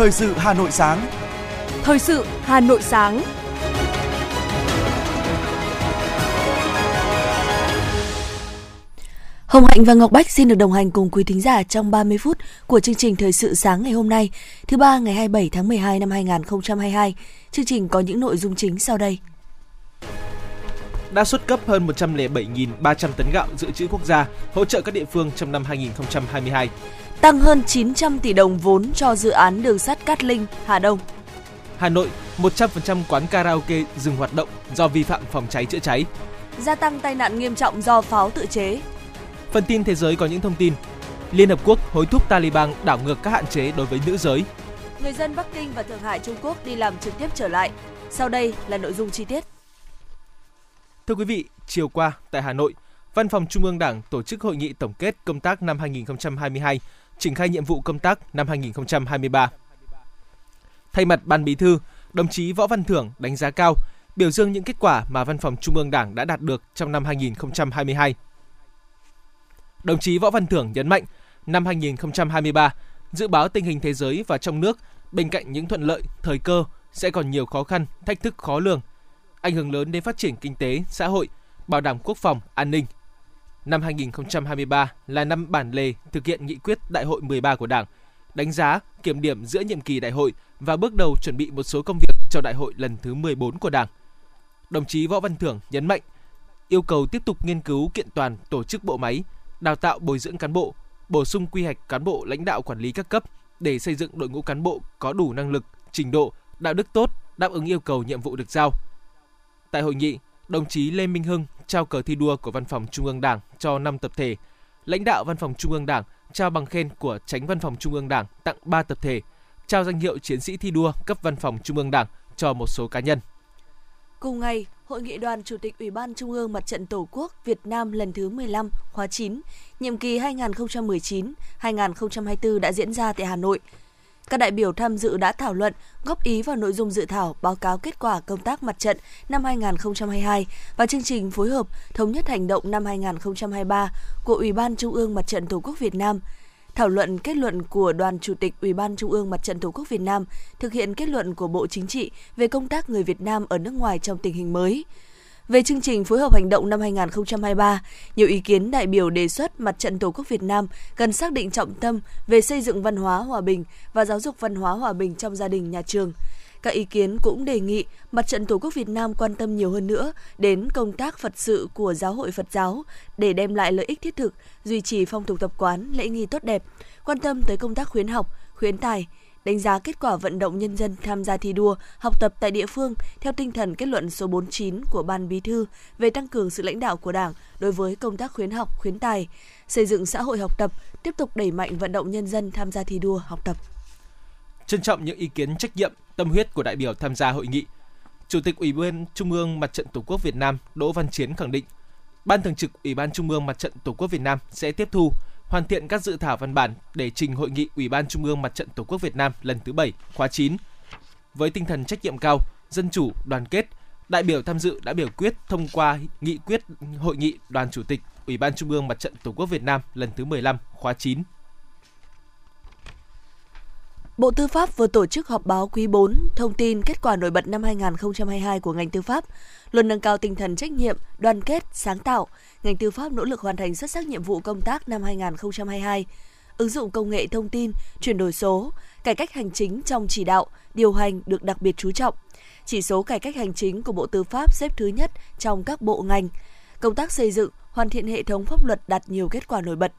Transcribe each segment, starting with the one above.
Thời sự Hà Nội sáng. Thời sự Hà Nội sáng. Hồng Hạnh và Ngọc Bách xin được đồng hành cùng quý thính giả trong 30 phút của chương trình Thời sự sáng ngày hôm nay, thứ ba ngày 27 tháng 12 năm 2022. Chương trình có những nội dung chính sau đây. Đã xuất cấp hơn 107.300 tấn gạo dự trữ quốc gia, hỗ trợ các địa phương trong năm 2022. Tăng hơn 900 tỷ đồng vốn cho dự án đường sắt Cát Linh, Hà Đông. Hà Nội, 100% quán karaoke dừng hoạt động do vi phạm phòng cháy chữa cháy. Gia tăng tai nạn nghiêm trọng do pháo tự chế, Phần tin thế giới có những thông tin. Liên Hợp Quốc hối thúc Taliban đảo ngược các hạn chế đối với nữ giới. Người dân Bắc Kinh và Thượng Hải Trung Quốc đi làm trực tiếp trở lại. Sau đây là nội dung chi tiết. Thưa quý vị, chiều qua tại Hà Nội, Văn phòng Trung ương Đảng tổ chức hội nghị tổng kết công tác năm 2022, triển khai nhiệm vụ công tác năm 2023. Thay mặt Ban Bí thư, đồng chí Võ Văn Thưởng đánh giá cao, biểu dương những kết quả mà Văn phòng Trung ương Đảng đã đạt được trong năm 2022 Đồng chí Võ Văn Thưởng nhấn mạnh, năm 2023, dự báo tình hình thế giới và trong nước bên cạnh những thuận lợi, thời cơ sẽ còn nhiều khó khăn, thách thức khó lường, ảnh hưởng lớn đến phát triển kinh tế, xã hội, bảo đảm quốc phòng, an ninh. Năm 2023 là năm bản lề thực hiện nghị quyết Đại hội 13 của Đảng, đánh giá, kiểm điểm giữa nhiệm kỳ đại hội và bước đầu chuẩn bị một số công việc cho đại hội lần thứ 14 của Đảng. Đồng chí Võ Văn Thưởng nhấn mạnh, yêu cầu tiếp tục nghiên cứu kiện toàn tổ chức bộ máy, đào tạo bồi dưỡng cán bộ, bổ sung quy hoạch cán bộ lãnh đạo quản lý các cấp để xây dựng đội ngũ cán bộ có đủ năng lực, trình độ, đạo đức tốt, đáp ứng yêu cầu nhiệm vụ được giao. Tại hội nghị, đồng chí Lê Minh Hưng trao cờ thi đua của Văn phòng Trung ương Đảng cho 5 tập thể, lãnh đạo Văn phòng Trung ương Đảng trao bằng khen của Tránh Văn phòng Trung ương Đảng tặng 3 tập thể, trao danh hiệu chiến sĩ thi đua cấp Văn phòng Trung ương Đảng cho một số cá nhân. Cùng ngày, Hội nghị đoàn Chủ tịch Ủy ban Trung ương Mặt trận Tổ quốc Việt Nam lần thứ 15, khóa 9, nhiệm kỳ 2019-2024 đã diễn ra tại Hà Nội. Các đại biểu tham dự đã thảo luận, góp ý vào nội dung dự thảo báo cáo kết quả công tác mặt trận năm 2022 và chương trình phối hợp thống nhất hành động năm 2023 của Ủy ban Trung ương Mặt trận Tổ quốc Việt Nam – thảo luận kết luận của Đoàn Chủ tịch Ủy ban Trung ương Mặt trận Tổ quốc Việt Nam thực hiện kết luận của Bộ Chính trị về công tác người Việt Nam ở nước ngoài trong tình hình mới. Về chương trình phối hợp hành động năm 2023, nhiều ý kiến đại biểu đề xuất Mặt trận Tổ quốc Việt Nam cần xác định trọng tâm về xây dựng văn hóa hòa bình và giáo dục văn hóa hòa bình trong gia đình nhà trường – các ý kiến cũng đề nghị Mặt trận Tổ quốc Việt Nam quan tâm nhiều hơn nữa đến công tác Phật sự của Giáo hội Phật giáo để đem lại lợi ích thiết thực, duy trì phong tục tập quán, lễ nghi tốt đẹp, quan tâm tới công tác khuyến học, khuyến tài, đánh giá kết quả vận động nhân dân tham gia thi đua, học tập tại địa phương theo tinh thần kết luận số 49 của Ban Bí thư về tăng cường sự lãnh đạo của Đảng đối với công tác khuyến học, khuyến tài, xây dựng xã hội học tập, tiếp tục đẩy mạnh vận động nhân dân tham gia thi đua, học tập. Trân trọng những ý kiến trách nhiệm, tâm huyết của đại biểu tham gia hội nghị. Chủ tịch Ủy ban Trung ương Mặt trận Tổ quốc Việt Nam Đỗ Văn Chiến khẳng định, Ban Thường trực Ủy ban Trung ương Mặt trận Tổ quốc Việt Nam sẽ tiếp thu, hoàn thiện các dự thảo văn bản để trình hội nghị Ủy ban Trung ương Mặt trận Tổ quốc Việt Nam lần thứ 7, khóa 9. Với tinh thần trách nhiệm cao, dân chủ, đoàn kết, đại biểu tham dự đã biểu quyết thông qua nghị quyết hội nghị Đoàn Chủ tịch Ủy ban Trung ương Mặt trận Tổ quốc Việt Nam lần thứ 15, khóa 9. Bộ Tư pháp vừa tổ chức họp báo quý 4 thông tin kết quả nổi bật năm 2022 của ngành tư pháp, luôn nâng cao tinh thần trách nhiệm, đoàn kết, sáng tạo. Ngành tư pháp nỗ lực hoàn thành xuất sắc nhiệm vụ công tác năm 2022, ứng dụng công nghệ thông tin, chuyển đổi số, cải cách hành chính trong chỉ đạo, điều hành được đặc biệt chú trọng. Chỉ số cải cách hành chính của Bộ Tư pháp xếp thứ nhất trong các bộ ngành. Công tác xây dựng, hoàn thiện hệ thống pháp luật đạt nhiều kết quả nổi bật.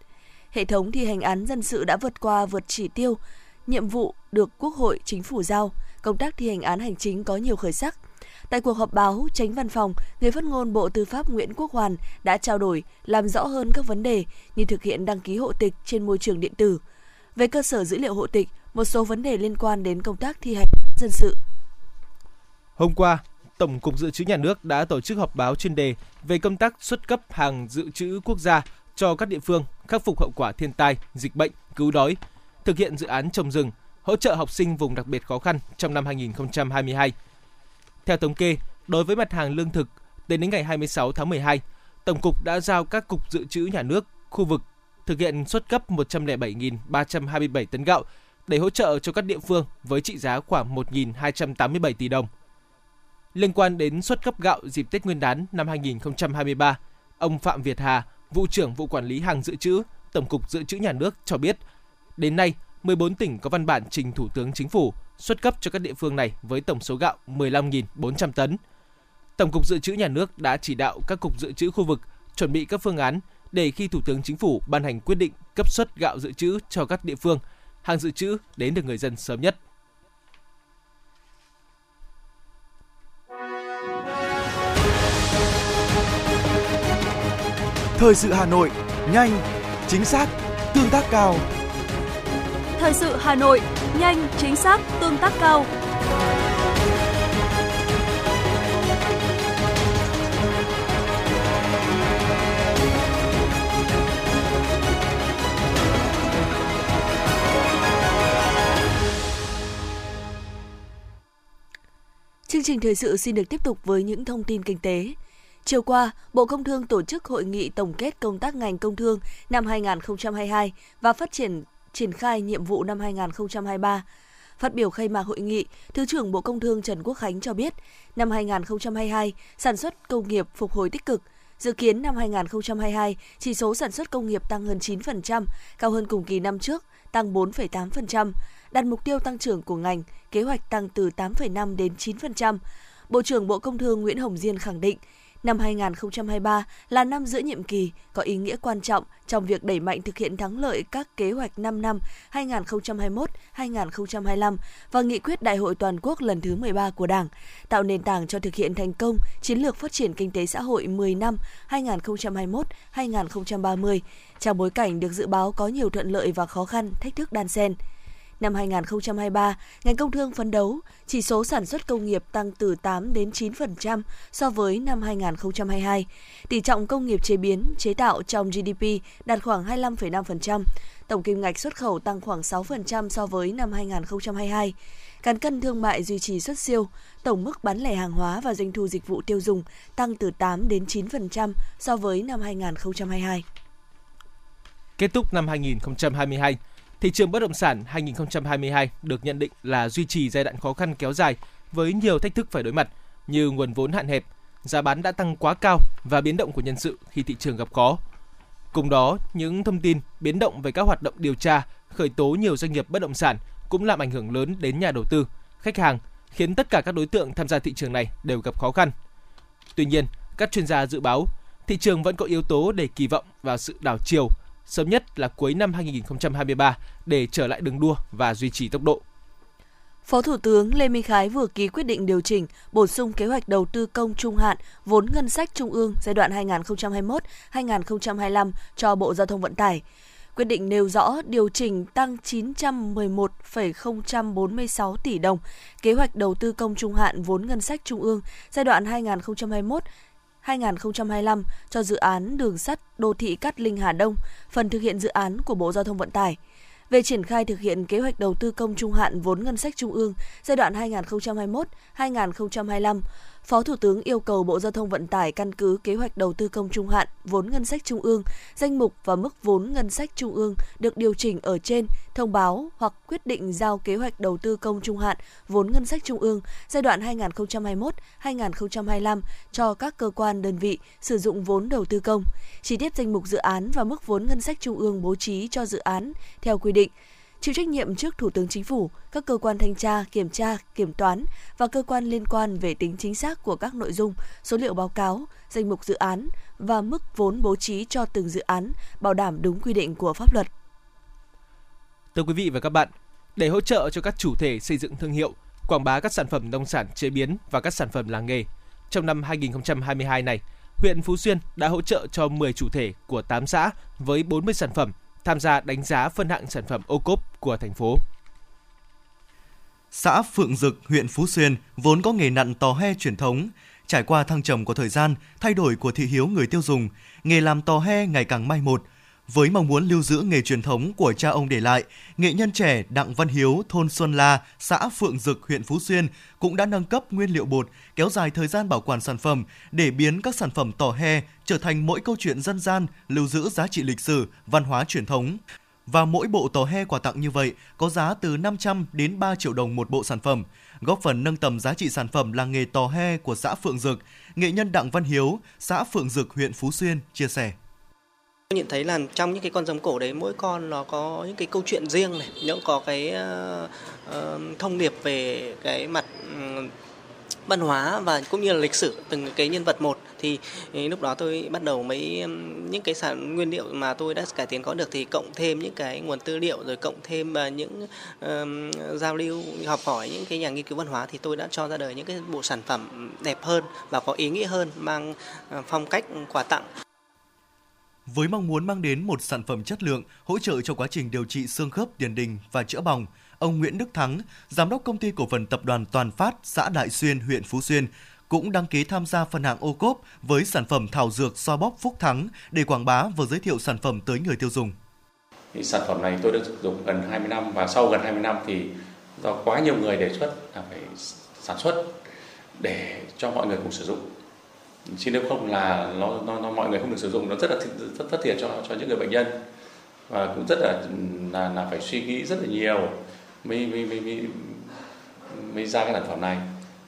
Hệ thống thi hành án dân sự đã vượt qua vượt chỉ tiêu, nhiệm vụ được Quốc hội, Chính phủ giao, công tác thi hành án hành chính có nhiều khởi sắc. Tại cuộc họp báo, tránh văn phòng, người phát ngôn Bộ Tư pháp Nguyễn Quốc Hoàn đã trao đổi, làm rõ hơn các vấn đề như thực hiện đăng ký hộ tịch trên môi trường điện tử. Về cơ sở dữ liệu hộ tịch, một số vấn đề liên quan đến công tác thi hành dân sự. Hôm qua, Tổng cục Dự trữ Nhà nước đã tổ chức họp báo chuyên đề về công tác xuất cấp hàng dự trữ quốc gia cho các địa phương khắc phục hậu quả thiên tai, dịch bệnh, cứu đói, thực hiện dự án trồng rừng, hỗ trợ học sinh vùng đặc biệt khó khăn trong năm 2022. Theo thống kê, đối với mặt hàng lương thực, đến đến ngày 26 tháng 12, Tổng cục đã giao các cục dự trữ nhà nước khu vực thực hiện xuất cấp 107.327 tấn gạo, để hỗ trợ cho các địa phương với trị giá khoảng 1.287 tỷ đồng. Liên quan đến xuất cấp gạo dịp Tết Nguyên đán năm 2023, ông Phạm Việt Hà, vụ trưởng vụ quản lý hàng dự trữ, Tổng cục Dự trữ Nhà nước cho biết, đến nay 14 tỉnh có văn bản trình Thủ tướng Chính phủ xuất cấp cho các địa phương này với tổng số gạo 15.400 tấn. Tổng cục Dự trữ Nhà nước đã chỉ đạo các cục dự trữ khu vực chuẩn bị các phương án để khi Thủ tướng Chính phủ ban hành quyết định cấp xuất gạo dự trữ cho các địa phương, hàng dự trữ đến được người dân sớm nhất. Thời sự Hà Nội, nhanh, chính xác, tương tác cao. Thời sự Hà Nội, nhanh, chính xác, tương tác cao. Chương trình thời sự xin được tiếp tục với những thông tin kinh tế. Chiều qua, Bộ Công Thương tổ chức hội nghị tổng kết công tác ngành công thương năm 2022 và phát triển triển khai nhiệm vụ năm 2023. Phát biểu khai mạc hội nghị, Thứ trưởng Bộ Công Thương Trần Quốc Khánh cho biết, năm 2022, sản xuất công nghiệp phục hồi tích cực. Dự kiến năm 2022, chỉ số sản xuất công nghiệp tăng hơn 9%, cao hơn cùng kỳ năm trước, tăng 4,8%, đặt mục tiêu tăng trưởng của ngành, kế hoạch tăng từ 8,5 đến 9%. Bộ trưởng Bộ Công Thương Nguyễn Hồng Diên khẳng định, Năm 2023 là năm giữa nhiệm kỳ, có ý nghĩa quan trọng trong việc đẩy mạnh thực hiện thắng lợi các kế hoạch 5 năm 2021-2025 và nghị quyết Đại hội Toàn quốc lần thứ 13 của Đảng, tạo nền tảng cho thực hiện thành công chiến lược phát triển kinh tế xã hội 10 năm 2021-2030, trong bối cảnh được dự báo có nhiều thuận lợi và khó khăn, thách thức đan xen. Năm 2023, ngành công thương phấn đấu chỉ số sản xuất công nghiệp tăng từ 8 đến 9% so với năm 2022. Tỷ trọng công nghiệp chế biến, chế tạo trong GDP đạt khoảng 25,5%. Tổng kim ngạch xuất khẩu tăng khoảng 6% so với năm 2022. Cán cân thương mại duy trì xuất siêu, tổng mức bán lẻ hàng hóa và doanh thu dịch vụ tiêu dùng tăng từ 8 đến 9% so với năm 2022. Kết thúc năm 2022, Thị trường bất động sản 2022 được nhận định là duy trì giai đoạn khó khăn kéo dài với nhiều thách thức phải đối mặt như nguồn vốn hạn hẹp, giá bán đã tăng quá cao và biến động của nhân sự khi thị trường gặp khó. Cùng đó, những thông tin biến động về các hoạt động điều tra, khởi tố nhiều doanh nghiệp bất động sản cũng làm ảnh hưởng lớn đến nhà đầu tư, khách hàng, khiến tất cả các đối tượng tham gia thị trường này đều gặp khó khăn. Tuy nhiên, các chuyên gia dự báo thị trường vẫn có yếu tố để kỳ vọng vào sự đảo chiều sớm nhất là cuối năm 2023 để trở lại đường đua và duy trì tốc độ. Phó Thủ tướng Lê Minh Khái vừa ký quyết định điều chỉnh, bổ sung kế hoạch đầu tư công trung hạn vốn ngân sách trung ương giai đoạn 2021-2025 cho Bộ Giao thông Vận tải. Quyết định nêu rõ điều chỉnh tăng 911,046 tỷ đồng kế hoạch đầu tư công trung hạn vốn ngân sách trung ương giai đoạn 2021 2025 cho dự án đường sắt đô thị Cát Linh Hà Đông, phần thực hiện dự án của Bộ Giao thông Vận tải. Về triển khai thực hiện kế hoạch đầu tư công trung hạn vốn ngân sách trung ương giai đoạn 2021-2025, Phó Thủ tướng yêu cầu Bộ Giao thông Vận tải căn cứ kế hoạch đầu tư công trung hạn, vốn ngân sách trung ương, danh mục và mức vốn ngân sách trung ương được điều chỉnh ở trên, thông báo hoặc quyết định giao kế hoạch đầu tư công trung hạn, vốn ngân sách trung ương giai đoạn 2021-2025 cho các cơ quan đơn vị sử dụng vốn đầu tư công, chi tiết danh mục dự án và mức vốn ngân sách trung ương bố trí cho dự án theo quy định chịu trách nhiệm trước Thủ tướng Chính phủ, các cơ quan thanh tra, kiểm tra, kiểm toán và cơ quan liên quan về tính chính xác của các nội dung, số liệu báo cáo, danh mục dự án và mức vốn bố trí cho từng dự án, bảo đảm đúng quy định của pháp luật. Thưa quý vị và các bạn, để hỗ trợ cho các chủ thể xây dựng thương hiệu, quảng bá các sản phẩm nông sản chế biến và các sản phẩm làng nghề, trong năm 2022 này, huyện Phú Xuyên đã hỗ trợ cho 10 chủ thể của 8 xã với 40 sản phẩm tham gia đánh giá phân hạng sản phẩm ô cốp của thành phố. Xã Phượng Dực, huyện Phú Xuyên vốn có nghề nặn tò he truyền thống. Trải qua thăng trầm của thời gian, thay đổi của thị hiếu người tiêu dùng, nghề làm tò he ngày càng mai một, với mong muốn lưu giữ nghề truyền thống của cha ông để lại, nghệ nhân trẻ Đặng Văn Hiếu, thôn Xuân La, xã Phượng Dực, huyện Phú Xuyên cũng đã nâng cấp nguyên liệu bột, kéo dài thời gian bảo quản sản phẩm để biến các sản phẩm tỏ he trở thành mỗi câu chuyện dân gian, lưu giữ giá trị lịch sử, văn hóa truyền thống. Và mỗi bộ tò he quà tặng như vậy có giá từ 500 đến 3 triệu đồng một bộ sản phẩm, góp phần nâng tầm giá trị sản phẩm làng nghề tò he của xã Phượng Dực. Nghệ nhân Đặng Văn Hiếu, xã Phượng Dực, huyện Phú Xuyên chia sẻ. Tôi nhận thấy là trong những cái con giống cổ đấy mỗi con nó có những cái câu chuyện riêng này, những có cái uh, thông điệp về cái mặt um, văn hóa và cũng như là lịch sử từng cái nhân vật một. Thì ừ, lúc đó tôi bắt đầu mấy những cái sản nguyên liệu mà tôi đã cải tiến có được thì cộng thêm những cái nguồn tư liệu rồi cộng thêm ờ, những um, giao lưu học hỏi những cái nhà nghiên cứu văn hóa thì tôi đã cho ra đời những cái bộ sản phẩm đẹp hơn và có ý nghĩa hơn mang phong cách quà tặng với mong muốn mang đến một sản phẩm chất lượng hỗ trợ cho quá trình điều trị xương khớp tiền đình và chữa bỏng, ông Nguyễn Đức Thắng, giám đốc công ty cổ phần tập đoàn Toàn Phát, xã Đại Xuyên, huyện Phú Xuyên, cũng đăng ký tham gia phân hạng ô cốp với sản phẩm thảo dược xoa bóp Phúc Thắng để quảng bá và giới thiệu sản phẩm tới người tiêu dùng. Thì sản phẩm này tôi đã sử dụng gần 20 năm và sau gần 20 năm thì do quá nhiều người đề xuất là phải sản xuất để cho mọi người cùng sử dụng chứ nếu không là nó, nó, nó mọi người không được sử dụng nó rất là rất thất thiệt cho cho những người bệnh nhân. Và cũng rất là là, là phải suy nghĩ rất là nhiều mới mới mới mới, mới ra cái sản phẩm này.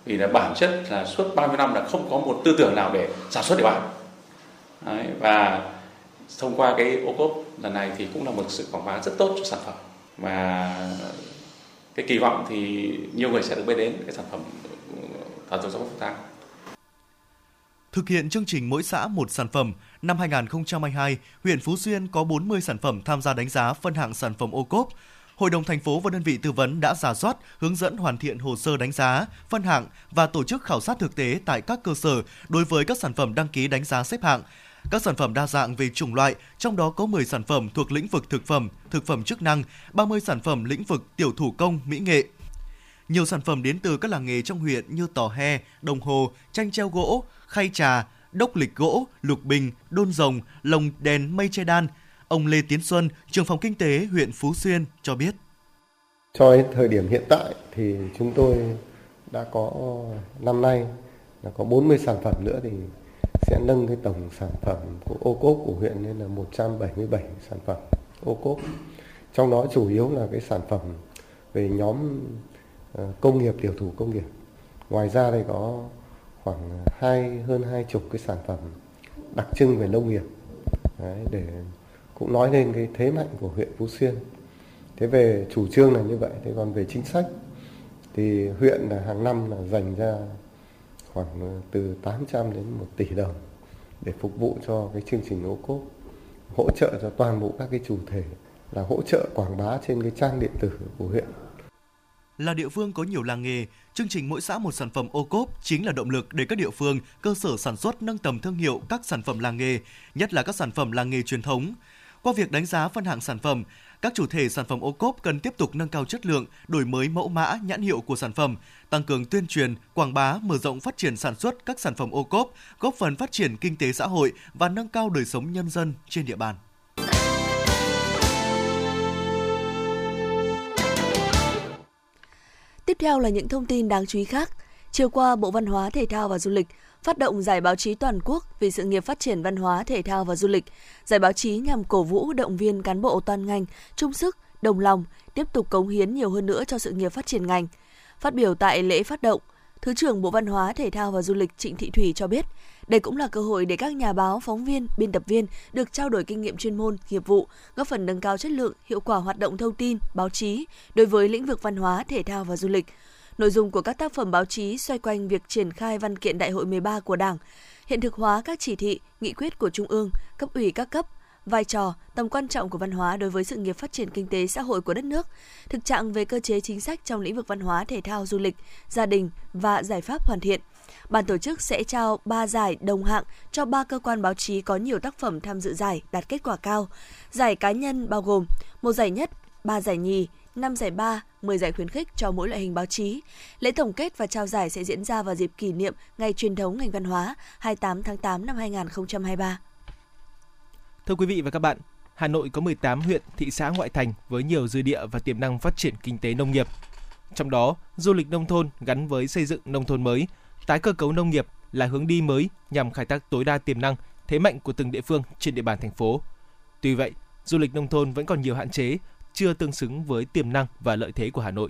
Vì là bản chất là suốt 30 năm là không có một tư tưởng nào để sản xuất để bán. Đấy, và thông qua cái ô cốp lần này thì cũng là một sự quảng bá rất tốt cho sản phẩm. Và cái kỳ vọng thì nhiều người sẽ được biết đến cái sản phẩm ờ, thảo dược giáo phúc thang Thực hiện chương trình mỗi xã một sản phẩm, năm 2022, huyện Phú Xuyên có 40 sản phẩm tham gia đánh giá phân hạng sản phẩm ô cốp. Hội đồng thành phố và đơn vị tư vấn đã giả soát, hướng dẫn hoàn thiện hồ sơ đánh giá, phân hạng và tổ chức khảo sát thực tế tại các cơ sở đối với các sản phẩm đăng ký đánh giá xếp hạng. Các sản phẩm đa dạng về chủng loại, trong đó có 10 sản phẩm thuộc lĩnh vực thực phẩm, thực phẩm chức năng, 30 sản phẩm lĩnh vực tiểu thủ công, mỹ nghệ, nhiều sản phẩm đến từ các làng nghề trong huyện như tò he, đồng hồ, tranh treo gỗ, khay trà, đốc lịch gỗ, lục bình, đôn rồng, lồng đèn mây che đan. Ông Lê Tiến Xuân, trưởng phòng kinh tế huyện Phú Xuyên cho biết. Cho đến thời điểm hiện tại thì chúng tôi đã có năm nay là có 40 sản phẩm nữa thì sẽ nâng cái tổng sản phẩm của ô cốp của huyện lên là 177 sản phẩm ô cốp. Trong đó chủ yếu là cái sản phẩm về nhóm ờ, công nghiệp tiểu thủ công nghiệp. Ngoài ra đây có khoảng hai hơn hai chục cái sản phẩm đặc trưng về nông nghiệp. Đấy, để cũng nói lên cái thế mạnh của huyện Phú Xuyên. Thế về chủ trương là như vậy, thế còn về chính sách thì huyện là hàng năm là dành ra khoảng ờ, từ 800 đến 1 tỷ đồng để phục vụ cho cái chương trình ô cốp hỗ trợ cho toàn bộ các cái chủ thể là hỗ trợ quảng bá trên cái trang điện tử của huyện. Là địa phương có nhiều làng nghề, chương trình mỗi xã một sản phẩm ô cốp chính là động lực để các địa phương, cơ sở sản xuất nâng tầm thương hiệu các sản phẩm làng nghề, nhất là các sản phẩm làng nghề truyền thống. Qua việc đánh giá phân hạng sản phẩm, các chủ thể sản phẩm ô cốp cần tiếp tục nâng cao chất lượng, đổi mới mẫu mã, nhãn hiệu của sản phẩm, tăng cường tuyên truyền, quảng bá, mở rộng phát triển sản xuất các sản phẩm ô cốp, góp phần phát triển kinh tế xã hội và nâng cao đời sống nhân dân trên địa bàn. Tiếp theo là những thông tin đáng chú ý khác. Chiều qua, Bộ Văn hóa, Thể thao và Du lịch phát động giải báo chí toàn quốc vì sự nghiệp phát triển văn hóa, thể thao và du lịch. Giải báo chí nhằm cổ vũ, động viên cán bộ toàn ngành, chung sức, đồng lòng, tiếp tục cống hiến nhiều hơn nữa cho sự nghiệp phát triển ngành. Phát biểu tại lễ phát động, Thứ trưởng Bộ Văn hóa, Thể thao và Du lịch Trịnh Thị Thủy cho biết, đây cũng là cơ hội để các nhà báo, phóng viên, biên tập viên được trao đổi kinh nghiệm chuyên môn, nghiệp vụ, góp phần nâng cao chất lượng, hiệu quả hoạt động thông tin, báo chí đối với lĩnh vực văn hóa, thể thao và du lịch. Nội dung của các tác phẩm báo chí xoay quanh việc triển khai văn kiện Đại hội 13 của Đảng, hiện thực hóa các chỉ thị, nghị quyết của Trung ương, cấp ủy các cấp, vai trò, tầm quan trọng của văn hóa đối với sự nghiệp phát triển kinh tế xã hội của đất nước, thực trạng về cơ chế chính sách trong lĩnh vực văn hóa, thể thao, du lịch, gia đình và giải pháp hoàn thiện. Ban tổ chức sẽ trao 3 giải đồng hạng cho 3 cơ quan báo chí có nhiều tác phẩm tham dự giải đạt kết quả cao. Giải cá nhân bao gồm một giải nhất, 3 giải nhì, 5 giải ba, 10 giải khuyến khích cho mỗi loại hình báo chí. Lễ tổng kết và trao giải sẽ diễn ra vào dịp kỷ niệm Ngày truyền thống ngành văn hóa 28 tháng 8 năm 2023. Thưa quý vị và các bạn, Hà Nội có 18 huyện, thị xã ngoại thành với nhiều dư địa và tiềm năng phát triển kinh tế nông nghiệp. Trong đó, du lịch nông thôn gắn với xây dựng nông thôn mới, tái cơ cấu nông nghiệp là hướng đi mới nhằm khai thác tối đa tiềm năng, thế mạnh của từng địa phương trên địa bàn thành phố. Tuy vậy, du lịch nông thôn vẫn còn nhiều hạn chế, chưa tương xứng với tiềm năng và lợi thế của Hà Nội.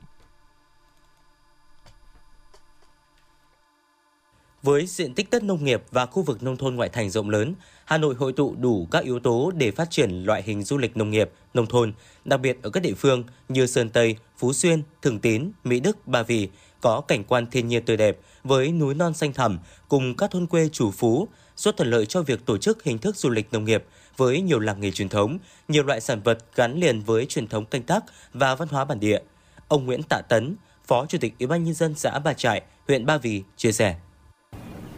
Với diện tích đất nông nghiệp và khu vực nông thôn ngoại thành rộng lớn, Hà Nội hội tụ đủ các yếu tố để phát triển loại hình du lịch nông nghiệp, nông thôn, đặc biệt ở các địa phương như Sơn Tây, Phú Xuyên, Thường Tín, Mỹ Đức, Ba Vì có cảnh quan thiên nhiên tươi đẹp với núi non xanh thẳm cùng các thôn quê chủ phú, rất thuận lợi cho việc tổ chức hình thức du lịch nông nghiệp với nhiều làng nghề truyền thống, nhiều loại sản vật gắn liền với truyền thống canh tác và văn hóa bản địa. Ông Nguyễn Tạ Tấn, Phó Chủ tịch Ủy ban nhân dân xã Ba Trại, huyện Ba Vì chia sẻ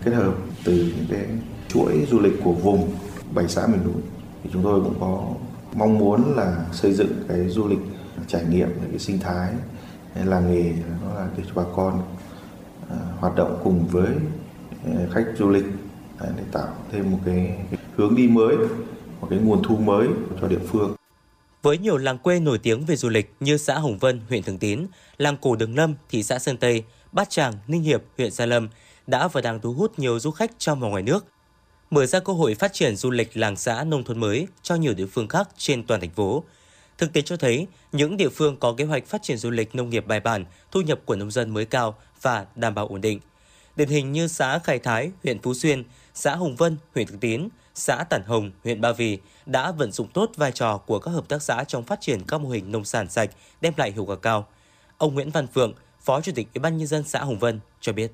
kết hợp từ những cái chuỗi du lịch của vùng bảy xã miền núi thì chúng tôi cũng có mong muốn là xây dựng cái du lịch trải nghiệm cái sinh thái làng nghề đó là để cho bà con à, hoạt động cùng với à, khách du lịch à, để tạo thêm một cái, cái hướng đi mới một cái nguồn thu mới cho địa phương với nhiều làng quê nổi tiếng về du lịch như xã Hồng Vân, huyện Thường Tín, làng cổ Đường Lâm, thị xã Sơn Tây, Bát Tràng, Ninh Hiệp, huyện Gia Lâm đã và đang thu hút nhiều du khách trong và ngoài nước, mở ra cơ hội phát triển du lịch làng xã nông thôn mới cho nhiều địa phương khác trên toàn thành phố. Thực tế cho thấy, những địa phương có kế hoạch phát triển du lịch nông nghiệp bài bản, thu nhập của nông dân mới cao và đảm bảo ổn định. Điển hình như xã Khai Thái, huyện Phú Xuyên, xã Hồng Vân, huyện Thực Tiến, xã Tản Hồng, huyện Ba Vì đã vận dụng tốt vai trò của các hợp tác xã trong phát triển các mô hình nông sản sạch đem lại hiệu quả cao. Ông Nguyễn Văn Phượng, Phó Chủ tịch Ủy ban nhân dân xã Hồng Vân cho biết.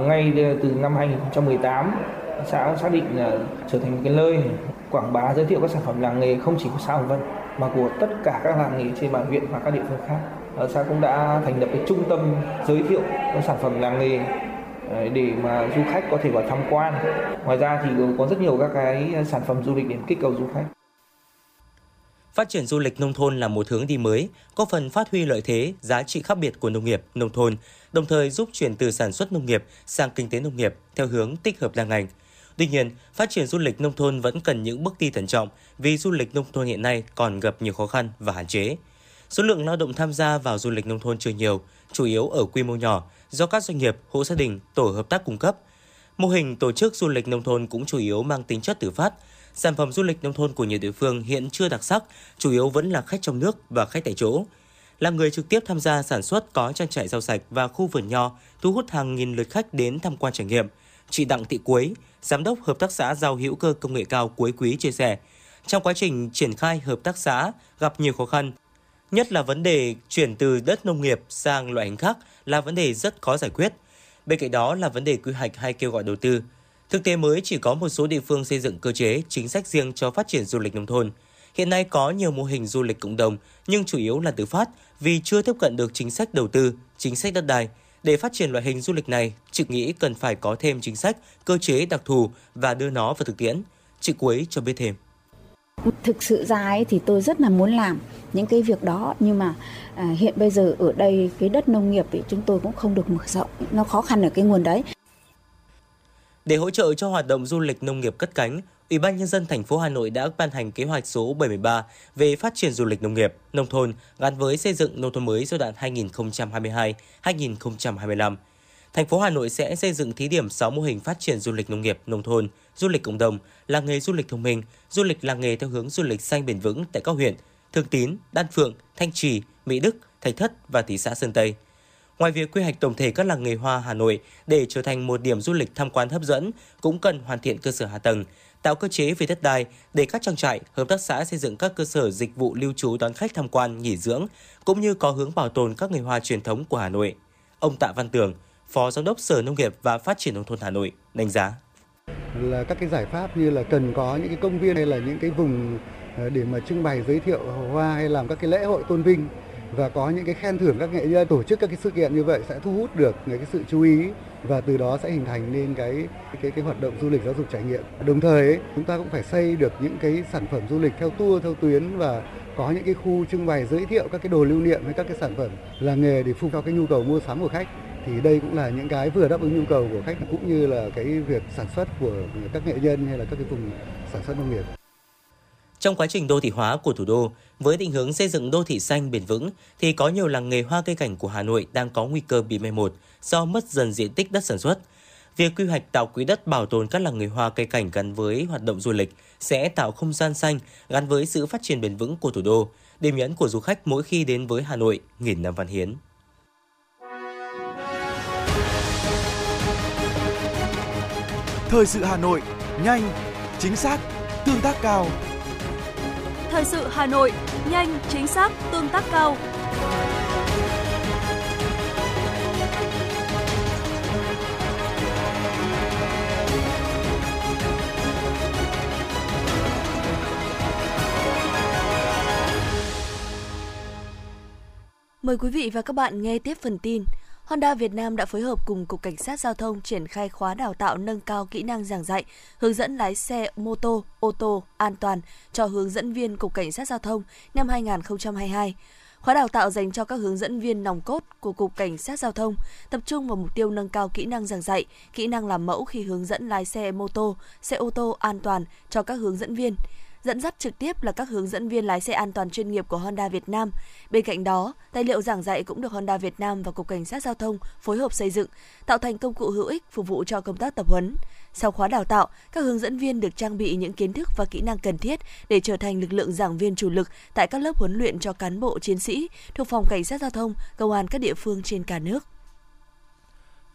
Ngay từ năm 2018, xã xác định là trở thành một cái nơi quảng bá giới thiệu các sản phẩm làng nghề không chỉ của xã Hồng Vân mà của tất cả các làng nghề trên bản huyện và các địa phương khác. Xã cũng đã thành lập cái trung tâm giới thiệu các sản phẩm làng nghề ờ, để mà du khách có thể vào tham quan. Ngoài ra thì có rất nhiều các cái sản phẩm du lịch để kích cầu du khách. Phát triển du lịch nông thôn là một hướng đi mới, có phần phát huy lợi thế, giá trị khác biệt của nông nghiệp, nông thôn, đồng thời giúp chuyển từ sản xuất nông nghiệp sang kinh tế nông nghiệp theo hướng tích hợp đa ngành. Tuy nhiên, phát triển du lịch nông thôn vẫn cần những bước đi thận trọng vì du lịch nông thôn hiện nay còn gặp nhiều khó khăn và hạn chế. Số lượng lao động tham gia vào du lịch nông thôn chưa nhiều, chủ yếu ở quy mô nhỏ do các doanh nghiệp, hộ gia đình, tổ hợp tác cung cấp. Mô hình tổ chức du lịch nông thôn cũng chủ yếu mang tính chất tự phát, sản phẩm du lịch nông thôn của nhiều địa phương hiện chưa đặc sắc, chủ yếu vẫn là khách trong nước và khách tại chỗ. Là người trực tiếp tham gia sản xuất có trang trại rau sạch và khu vườn nho, thu hút hàng nghìn lượt khách đến tham quan trải nghiệm. Chị Đặng Thị Quế, Giám đốc Hợp tác xã Rau hữu cơ công nghệ cao Cuối Quý chia sẻ, trong quá trình triển khai hợp tác xã gặp nhiều khó khăn, nhất là vấn đề chuyển từ đất nông nghiệp sang loại hình khác là vấn đề rất khó giải quyết. Bên cạnh đó là vấn đề quy hoạch hay kêu gọi đầu tư – Thực tế mới chỉ có một số địa phương xây dựng cơ chế, chính sách riêng cho phát triển du lịch nông thôn. Hiện nay có nhiều mô hình du lịch cộng đồng nhưng chủ yếu là tự phát vì chưa tiếp cận được chính sách đầu tư, chính sách đất đai. Để phát triển loại hình du lịch này, chị nghĩ cần phải có thêm chính sách, cơ chế đặc thù và đưa nó vào thực tiễn. Chị Quế cho biết thêm. Thực sự ra ấy thì tôi rất là muốn làm những cái việc đó nhưng mà à, hiện bây giờ ở đây cái đất nông nghiệp thì chúng tôi cũng không được mở rộng nó khó khăn ở cái nguồn đấy để hỗ trợ cho hoạt động du lịch nông nghiệp cất cánh, Ủy ban nhân dân thành phố Hà Nội đã ban hành kế hoạch số 73 về phát triển du lịch nông nghiệp, nông thôn gắn với xây dựng nông thôn mới giai đoạn 2022-2025. Thành phố Hà Nội sẽ xây dựng thí điểm 6 mô hình phát triển du lịch nông nghiệp, nông thôn, du lịch cộng đồng, làng nghề du lịch thông minh, du lịch làng nghề theo hướng du lịch xanh bền vững tại các huyện Thường Tín, Đan Phượng, Thanh Trì, Mỹ Đức, Thạch Thất và thị xã Sơn Tây – Ngoài việc quy hoạch tổng thể các làng nghề hoa Hà Nội để trở thành một điểm du lịch tham quan hấp dẫn, cũng cần hoàn thiện cơ sở hạ tầng, tạo cơ chế về đất đai để các trang trại, hợp tác xã xây dựng các cơ sở dịch vụ lưu trú đón khách tham quan, nghỉ dưỡng, cũng như có hướng bảo tồn các nghề hoa truyền thống của Hà Nội. Ông Tạ Văn Tường, Phó Giám đốc Sở Nông nghiệp và Phát triển Nông thôn Hà Nội, đánh giá. Là các cái giải pháp như là cần có những cái công viên hay là những cái vùng ờ, để mà trưng bày giới thiệu hoa hay làm các cái lễ hội tôn vinh và có những cái khen thưởng các nghệ nhân tổ chức các cái sự kiện như vậy sẽ thu hút được cái sự chú ý và từ đó sẽ hình thành nên cái cái cái hoạt động du lịch giáo dục trải nghiệm. Đồng thời ấy, chúng ta cũng phải xây được những cái sản phẩm du lịch theo tour theo tuyến và có những cái khu trưng bày giới thiệu các cái đồ lưu niệm hay các cái sản phẩm làng nghề để phục vụ cái nhu cầu mua sắm của khách thì đây cũng là những cái vừa đáp ứng nhu cầu của khách cũng như là cái việc sản xuất của các nghệ nhân hay là các cái vùng sản xuất nông nghiệp. Trong quá trình đô thị hóa của thủ đô, với định hướng xây dựng đô thị xanh bền vững thì có nhiều làng nghề hoa cây cảnh của Hà Nội đang có nguy cơ bị mai một do mất dần diện tích đất sản xuất. Việc quy hoạch tạo quỹ đất bảo tồn các làng nghề hoa cây cảnh gắn với hoạt động du lịch sẽ tạo không gian xanh gắn với sự phát triển bền vững của thủ đô, điểm nhấn của du khách mỗi khi đến với Hà Nội nghìn năm văn hiến. Thời sự Hà Nội, nhanh, chính xác, tương tác cao. Thời sự Hà Nội, nhanh, chính xác, tương tác cao. Mời quý vị và các bạn nghe tiếp phần tin. Honda Việt Nam đã phối hợp cùng Cục Cảnh sát Giao thông triển khai khóa đào tạo nâng cao kỹ năng giảng dạy, hướng dẫn lái xe mô tô, ô tô an toàn cho hướng dẫn viên Cục Cảnh sát Giao thông năm 2022. Khóa đào tạo dành cho các hướng dẫn viên nòng cốt của Cục Cảnh sát Giao thông, tập trung vào mục tiêu nâng cao kỹ năng giảng dạy, kỹ năng làm mẫu khi hướng dẫn lái xe mô tô, xe ô tô an toàn cho các hướng dẫn viên dẫn dắt trực tiếp là các hướng dẫn viên lái xe an toàn chuyên nghiệp của Honda Việt Nam. Bên cạnh đó, tài liệu giảng dạy cũng được Honda Việt Nam và Cục Cảnh sát Giao thông phối hợp xây dựng, tạo thành công cụ hữu ích phục vụ cho công tác tập huấn. Sau khóa đào tạo, các hướng dẫn viên được trang bị những kiến thức và kỹ năng cần thiết để trở thành lực lượng giảng viên chủ lực tại các lớp huấn luyện cho cán bộ chiến sĩ thuộc phòng cảnh sát giao thông, công an các địa phương trên cả nước.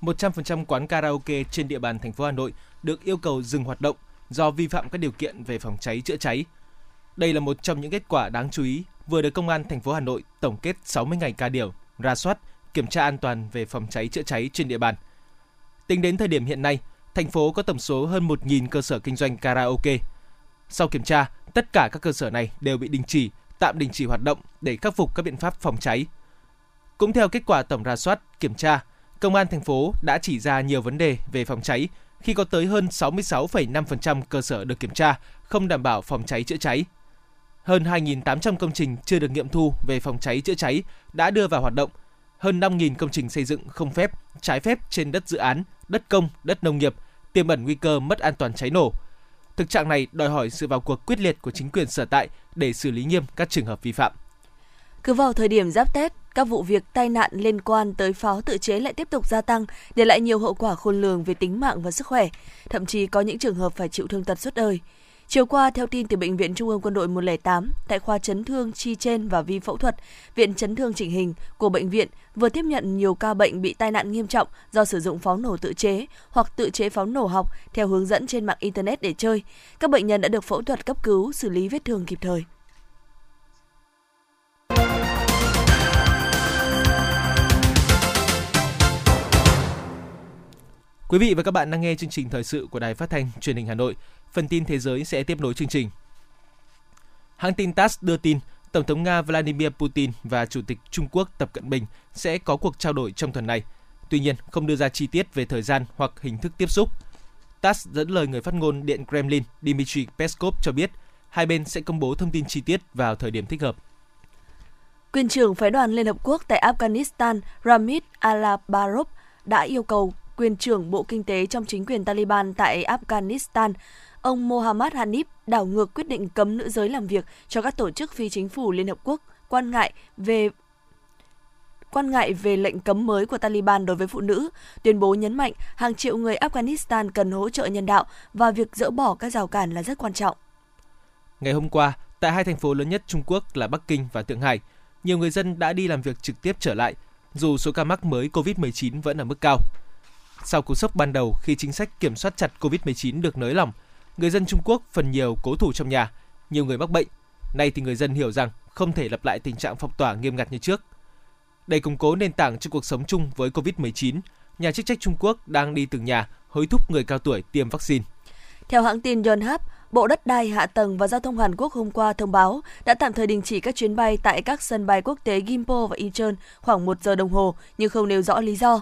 100% quán karaoke trên địa bàn thành phố Hà Nội được yêu cầu dừng hoạt động do vi phạm các điều kiện về phòng cháy chữa cháy. Đây là một trong những kết quả đáng chú ý vừa được Công an thành phố Hà Nội tổng kết 60 ngày ca điều, ra soát, kiểm tra an toàn về phòng cháy chữa cháy trên địa bàn. Tính đến thời điểm hiện nay, thành phố có tổng số hơn 1.000 cơ sở kinh doanh karaoke. Sau kiểm tra, tất cả các cơ sở này đều bị đình chỉ, tạm đình chỉ hoạt động để khắc phục các biện pháp phòng cháy. Cũng theo kết quả tổng ra soát, kiểm tra, Công an thành phố đã chỉ ra nhiều vấn đề về phòng cháy khi có tới hơn 66,5% cơ sở được kiểm tra không đảm bảo phòng cháy chữa cháy. Hơn 2.800 công trình chưa được nghiệm thu về phòng cháy chữa cháy đã đưa vào hoạt động. Hơn 5.000 công trình xây dựng không phép, trái phép trên đất dự án, đất công, đất nông nghiệp, tiềm ẩn nguy cơ mất an toàn cháy nổ. Thực trạng này đòi hỏi sự vào cuộc quyết liệt của chính quyền sở tại để xử lý nghiêm các trường hợp vi phạm. Cứ vào thời điểm giáp Tết, các vụ việc tai nạn liên quan tới pháo tự chế lại tiếp tục gia tăng, để lại nhiều hậu quả khôn lường về tính mạng và sức khỏe, thậm chí có những trường hợp phải chịu thương tật suốt đời. Chiều qua, theo tin từ Bệnh viện Trung ương Quân đội 108, tại khoa chấn thương chi trên và vi phẫu thuật, Viện Chấn thương chỉnh hình của bệnh viện vừa tiếp nhận nhiều ca bệnh bị tai nạn nghiêm trọng do sử dụng pháo nổ tự chế hoặc tự chế pháo nổ học theo hướng dẫn trên mạng Internet để chơi. Các bệnh nhân đã được phẫu thuật cấp cứu, xử lý vết thương kịp thời. Quý vị và các bạn đang nghe chương trình thời sự của Đài Phát thanh Truyền hình Hà Nội. Phần tin thế giới sẽ tiếp nối chương trình. Hãng tin TASS đưa tin Tổng thống Nga Vladimir Putin và Chủ tịch Trung Quốc Tập Cận Bình sẽ có cuộc trao đổi trong tuần này. Tuy nhiên, không đưa ra chi tiết về thời gian hoặc hình thức tiếp xúc. TASS dẫn lời người phát ngôn Điện Kremlin Dmitry Peskov cho biết hai bên sẽ công bố thông tin chi tiết vào thời điểm thích hợp. Quyền trưởng phái đoàn Liên Hợp Quốc tại Afghanistan Ramit Alabarov đã yêu cầu quyền trưởng Bộ Kinh tế trong chính quyền Taliban tại Afghanistan, ông Mohammad Hanif đảo ngược quyết định cấm nữ giới làm việc cho các tổ chức phi chính phủ Liên Hợp Quốc quan ngại về quan ngại về lệnh cấm mới của Taliban đối với phụ nữ, tuyên bố nhấn mạnh hàng triệu người Afghanistan cần hỗ trợ nhân đạo và việc dỡ bỏ các rào cản là rất quan trọng. Ngày hôm qua, tại hai thành phố lớn nhất Trung Quốc là Bắc Kinh và Thượng Hải, nhiều người dân đã đi làm việc trực tiếp trở lại, dù số ca mắc mới COVID-19 vẫn ở mức cao. Sau cú sốc ban đầu khi chính sách kiểm soát chặt COVID-19 được nới lỏng, người dân Trung Quốc phần nhiều cố thủ trong nhà, nhiều người mắc bệnh. Nay thì người dân hiểu rằng không thể lặp lại tình trạng phong tỏa nghiêm ngặt như trước. Để củng cố nền tảng cho cuộc sống chung với COVID-19, nhà chức trách Trung Quốc đang đi từng nhà hối thúc người cao tuổi tiêm vaccine. Theo hãng tin Yonhap, Bộ Đất đai, Hạ tầng và Giao thông Hàn Quốc hôm qua thông báo đã tạm thời đình chỉ các chuyến bay tại các sân bay quốc tế Gimpo và Incheon khoảng 1 giờ đồng hồ, nhưng không nêu rõ lý do.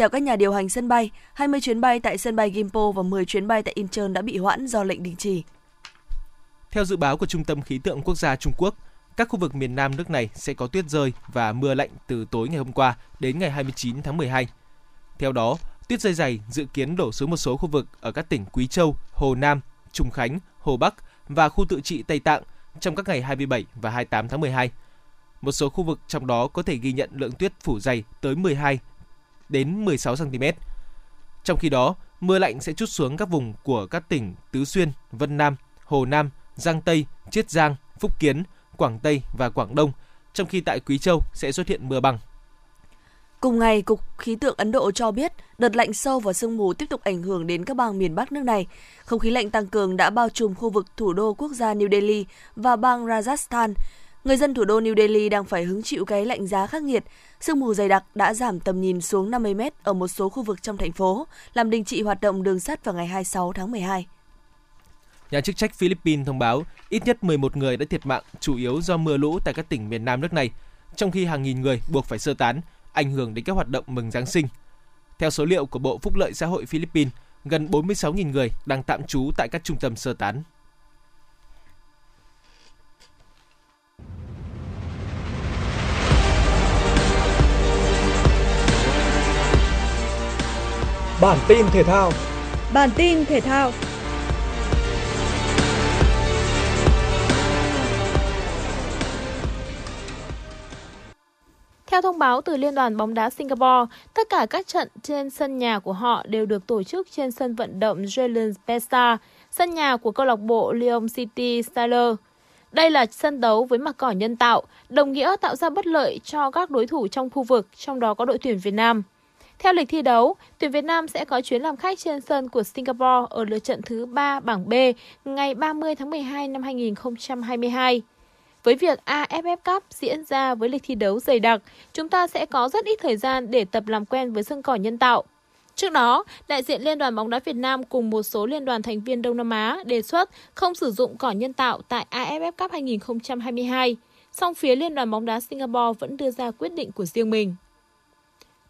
Theo các nhà điều hành sân bay, 20 chuyến bay tại sân bay Gimpo và 10 chuyến bay tại Incheon đã bị hoãn do lệnh đình chỉ. Theo dự báo của Trung tâm Khí tượng Quốc gia Trung Quốc, các khu vực miền Nam nước này sẽ có tuyết rơi và mưa lạnh từ tối ngày hôm qua đến ngày 29 tháng 12. Theo đó, tuyết rơi dày dự kiến đổ xuống một số khu vực ở các tỉnh Quý Châu, Hồ Nam, Trung Khánh, Hồ Bắc và khu tự trị Tây Tạng trong các ngày 27 và 28 tháng 12. Một số khu vực trong đó có thể ghi nhận lượng tuyết phủ dày tới 12 đến 16 cm. Trong khi đó, Mưa lạnh sẽ chút xuống các vùng của các tỉnh Tứ Xuyên, Vân Nam, Hồ Nam, Giang Tây, Chiết Giang, Phúc Kiến, Quảng Tây và Quảng Đông, trong khi tại Quý Châu sẽ xuất hiện mưa bằng. Cùng ngày, Cục Khí tượng Ấn Độ cho biết đợt lạnh sâu và sương mù tiếp tục ảnh hưởng đến các bang miền Bắc nước này. Không khí lạnh tăng cường đã bao trùm khu vực thủ đô quốc gia New Delhi và bang Rajasthan. Người dân thủ đô New Delhi đang phải hứng chịu cái lạnh giá khắc nghiệt. Sương mù dày đặc đã giảm tầm nhìn xuống 50 mét ở một số khu vực trong thành phố, làm đình chỉ hoạt động đường sắt vào ngày 26 tháng 12. Nhà chức trách Philippines thông báo ít nhất 11 người đã thiệt mạng, chủ yếu do mưa lũ tại các tỉnh miền Nam nước này, trong khi hàng nghìn người buộc phải sơ tán, ảnh hưởng đến các hoạt động mừng Giáng sinh. Theo số liệu của Bộ Phúc lợi Xã hội Philippines, gần 46.000 người đang tạm trú tại các trung tâm sơ tán. Bản tin thể thao Bản tin thể thao Theo thông báo từ Liên đoàn bóng đá Singapore, tất cả các trận trên sân nhà của họ đều được tổ chức trên sân vận động Jalen Pesta, sân nhà của câu lạc bộ Lyon City Steelers. Đây là sân đấu với mặt cỏ nhân tạo, đồng nghĩa tạo ra bất lợi cho các đối thủ trong khu vực, trong đó có đội tuyển Việt Nam. Theo lịch thi đấu, tuyển Việt Nam sẽ có chuyến làm khách trên sân của Singapore ở lượt trận thứ 3 bảng B ngày 30 tháng 12 năm 2022. Với việc AFF Cup diễn ra với lịch thi đấu dày đặc, chúng ta sẽ có rất ít thời gian để tập làm quen với sân cỏ nhân tạo. Trước đó, đại diện Liên đoàn bóng đá Việt Nam cùng một số liên đoàn thành viên Đông Nam Á đề xuất không sử dụng cỏ nhân tạo tại AFF Cup 2022. Song phía Liên đoàn bóng đá Singapore vẫn đưa ra quyết định của riêng mình.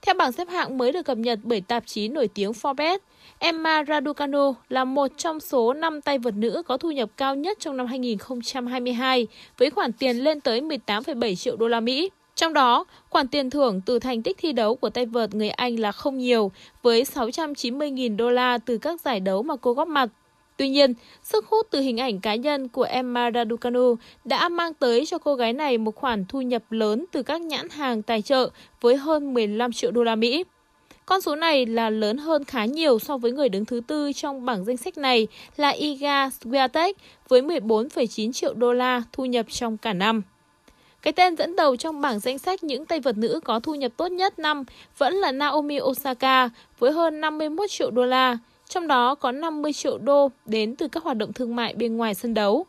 Theo bảng xếp hạng mới được cập nhật bởi tạp chí nổi tiếng Forbes, Emma Raducanu là một trong số 5 tay vợt nữ có thu nhập cao nhất trong năm 2022 với khoản tiền lên tới 18,7 triệu đô la Mỹ. Trong đó, khoản tiền thưởng từ thành tích thi đấu của tay vợt người Anh là không nhiều, với 690.000 đô la từ các giải đấu mà cô góp mặt. Tuy nhiên, sức hút từ hình ảnh cá nhân của Emma Raducanu đã mang tới cho cô gái này một khoản thu nhập lớn từ các nhãn hàng tài trợ với hơn 15 triệu đô la Mỹ. Con số này là lớn hơn khá nhiều so với người đứng thứ tư trong bảng danh sách này là Iga Swiatek với 14,9 triệu đô la thu nhập trong cả năm. Cái tên dẫn đầu trong bảng danh sách những tay vật nữ có thu nhập tốt nhất năm vẫn là Naomi Osaka với hơn 51 triệu đô la, trong đó có 50 triệu đô đến từ các hoạt động thương mại bên ngoài sân đấu.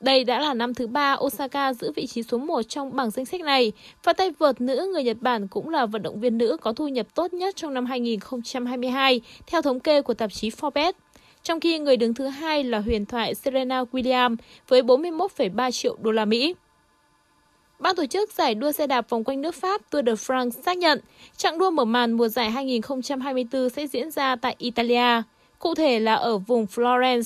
Đây đã là năm thứ ba Osaka giữ vị trí số 1 trong bảng danh sách này và tay vợt nữ người Nhật Bản cũng là vận động viên nữ có thu nhập tốt nhất trong năm 2022 theo thống kê của tạp chí Forbes. Trong khi người đứng thứ hai là huyền thoại Serena Williams với 41,3 triệu đô la Mỹ. Ban tổ chức giải đua xe đạp vòng quanh nước Pháp Tour de France xác nhận chặng đua mở màn mùa giải 2024 sẽ diễn ra tại Italia, cụ thể là ở vùng Florence.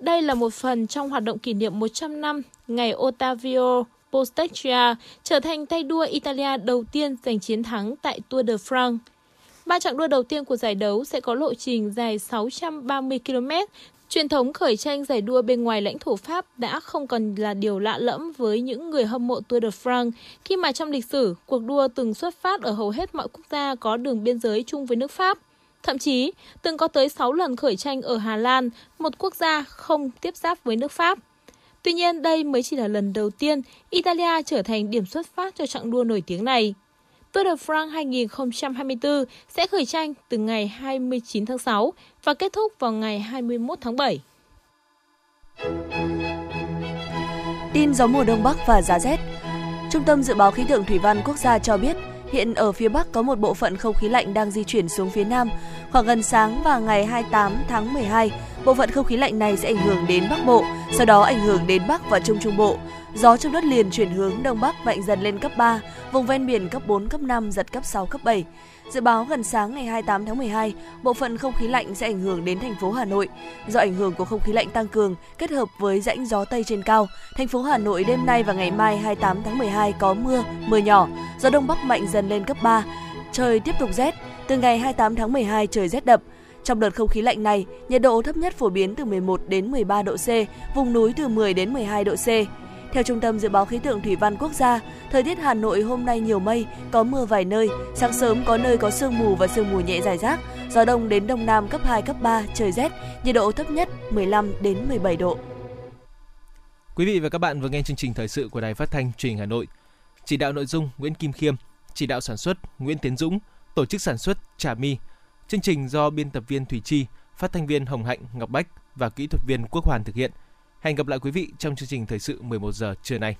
Đây là một phần trong hoạt động kỷ niệm 100 năm ngày Ottavio Postecchia trở thành tay đua Italia đầu tiên giành chiến thắng tại Tour de France. Ba chặng đua đầu tiên của giải đấu sẽ có lộ trình dài 630 km. Truyền thống khởi tranh giải đua bên ngoài lãnh thổ Pháp đã không còn là điều lạ lẫm với những người hâm mộ Tour de France khi mà trong lịch sử, cuộc đua từng xuất phát ở hầu hết mọi quốc gia có đường biên giới chung với nước Pháp. Thậm chí, từng có tới 6 lần khởi tranh ở Hà Lan, một quốc gia không tiếp giáp với nước Pháp. Tuy nhiên, đây mới chỉ là lần đầu tiên Italia trở thành điểm xuất phát cho chặng đua nổi tiếng này. Tour de France 2024 sẽ khởi tranh từ ngày 29 tháng 6 và kết thúc vào ngày 21 tháng 7. Tin gió mùa đông bắc và giá rét. Trung tâm Dự báo Khí tượng Thủy văn Quốc gia cho biết, hiện ở phía Bắc có một bộ phận không khí lạnh đang di chuyển xuống phía Nam. Khoảng gần sáng và ngày 28 tháng 12, bộ phận không khí lạnh này sẽ ảnh hưởng đến Bắc Bộ, sau đó ảnh hưởng đến Bắc và Trung Trung Bộ. Gió trong đất liền chuyển hướng Đông Bắc mạnh dần lên cấp 3, vùng ven biển cấp 4, cấp 5, giật cấp 6, cấp 7. Dự báo gần sáng ngày 28 tháng 12, bộ phận không khí lạnh sẽ ảnh hưởng đến thành phố Hà Nội. Do ảnh hưởng của không khí lạnh tăng cường kết hợp với rãnh gió Tây trên cao, thành phố Hà Nội đêm nay và ngày mai 28 tháng 12 có mưa, mưa nhỏ, gió Đông Bắc mạnh dần lên cấp 3. Trời tiếp tục rét, từ ngày 28 tháng 12 trời rét đậm. Trong đợt không khí lạnh này, nhiệt độ thấp nhất phổ biến từ 11 đến 13 độ C, vùng núi từ 10 đến 12 độ C. Theo Trung tâm Dự báo Khí tượng Thủy văn Quốc gia, thời tiết Hà Nội hôm nay nhiều mây, có mưa vài nơi, sáng sớm có nơi có sương mù và sương mù nhẹ dài rác, gió đông đến đông nam cấp 2, cấp 3, trời rét, nhiệt độ thấp nhất 15 đến 17 độ. Quý vị và các bạn vừa nghe chương trình thời sự của Đài Phát thanh Truyền hình Hà Nội. Chỉ đạo nội dung Nguyễn Kim Khiêm, chỉ đạo sản xuất Nguyễn Tiến Dũng, tổ chức sản xuất Trà My. Chương trình do biên tập viên Thủy Chi, phát thanh viên Hồng Hạnh, Ngọc Bách và kỹ thuật viên Quốc Hoàn thực hiện. Hẹn gặp lại quý vị trong chương trình thời sự 11 giờ trưa nay.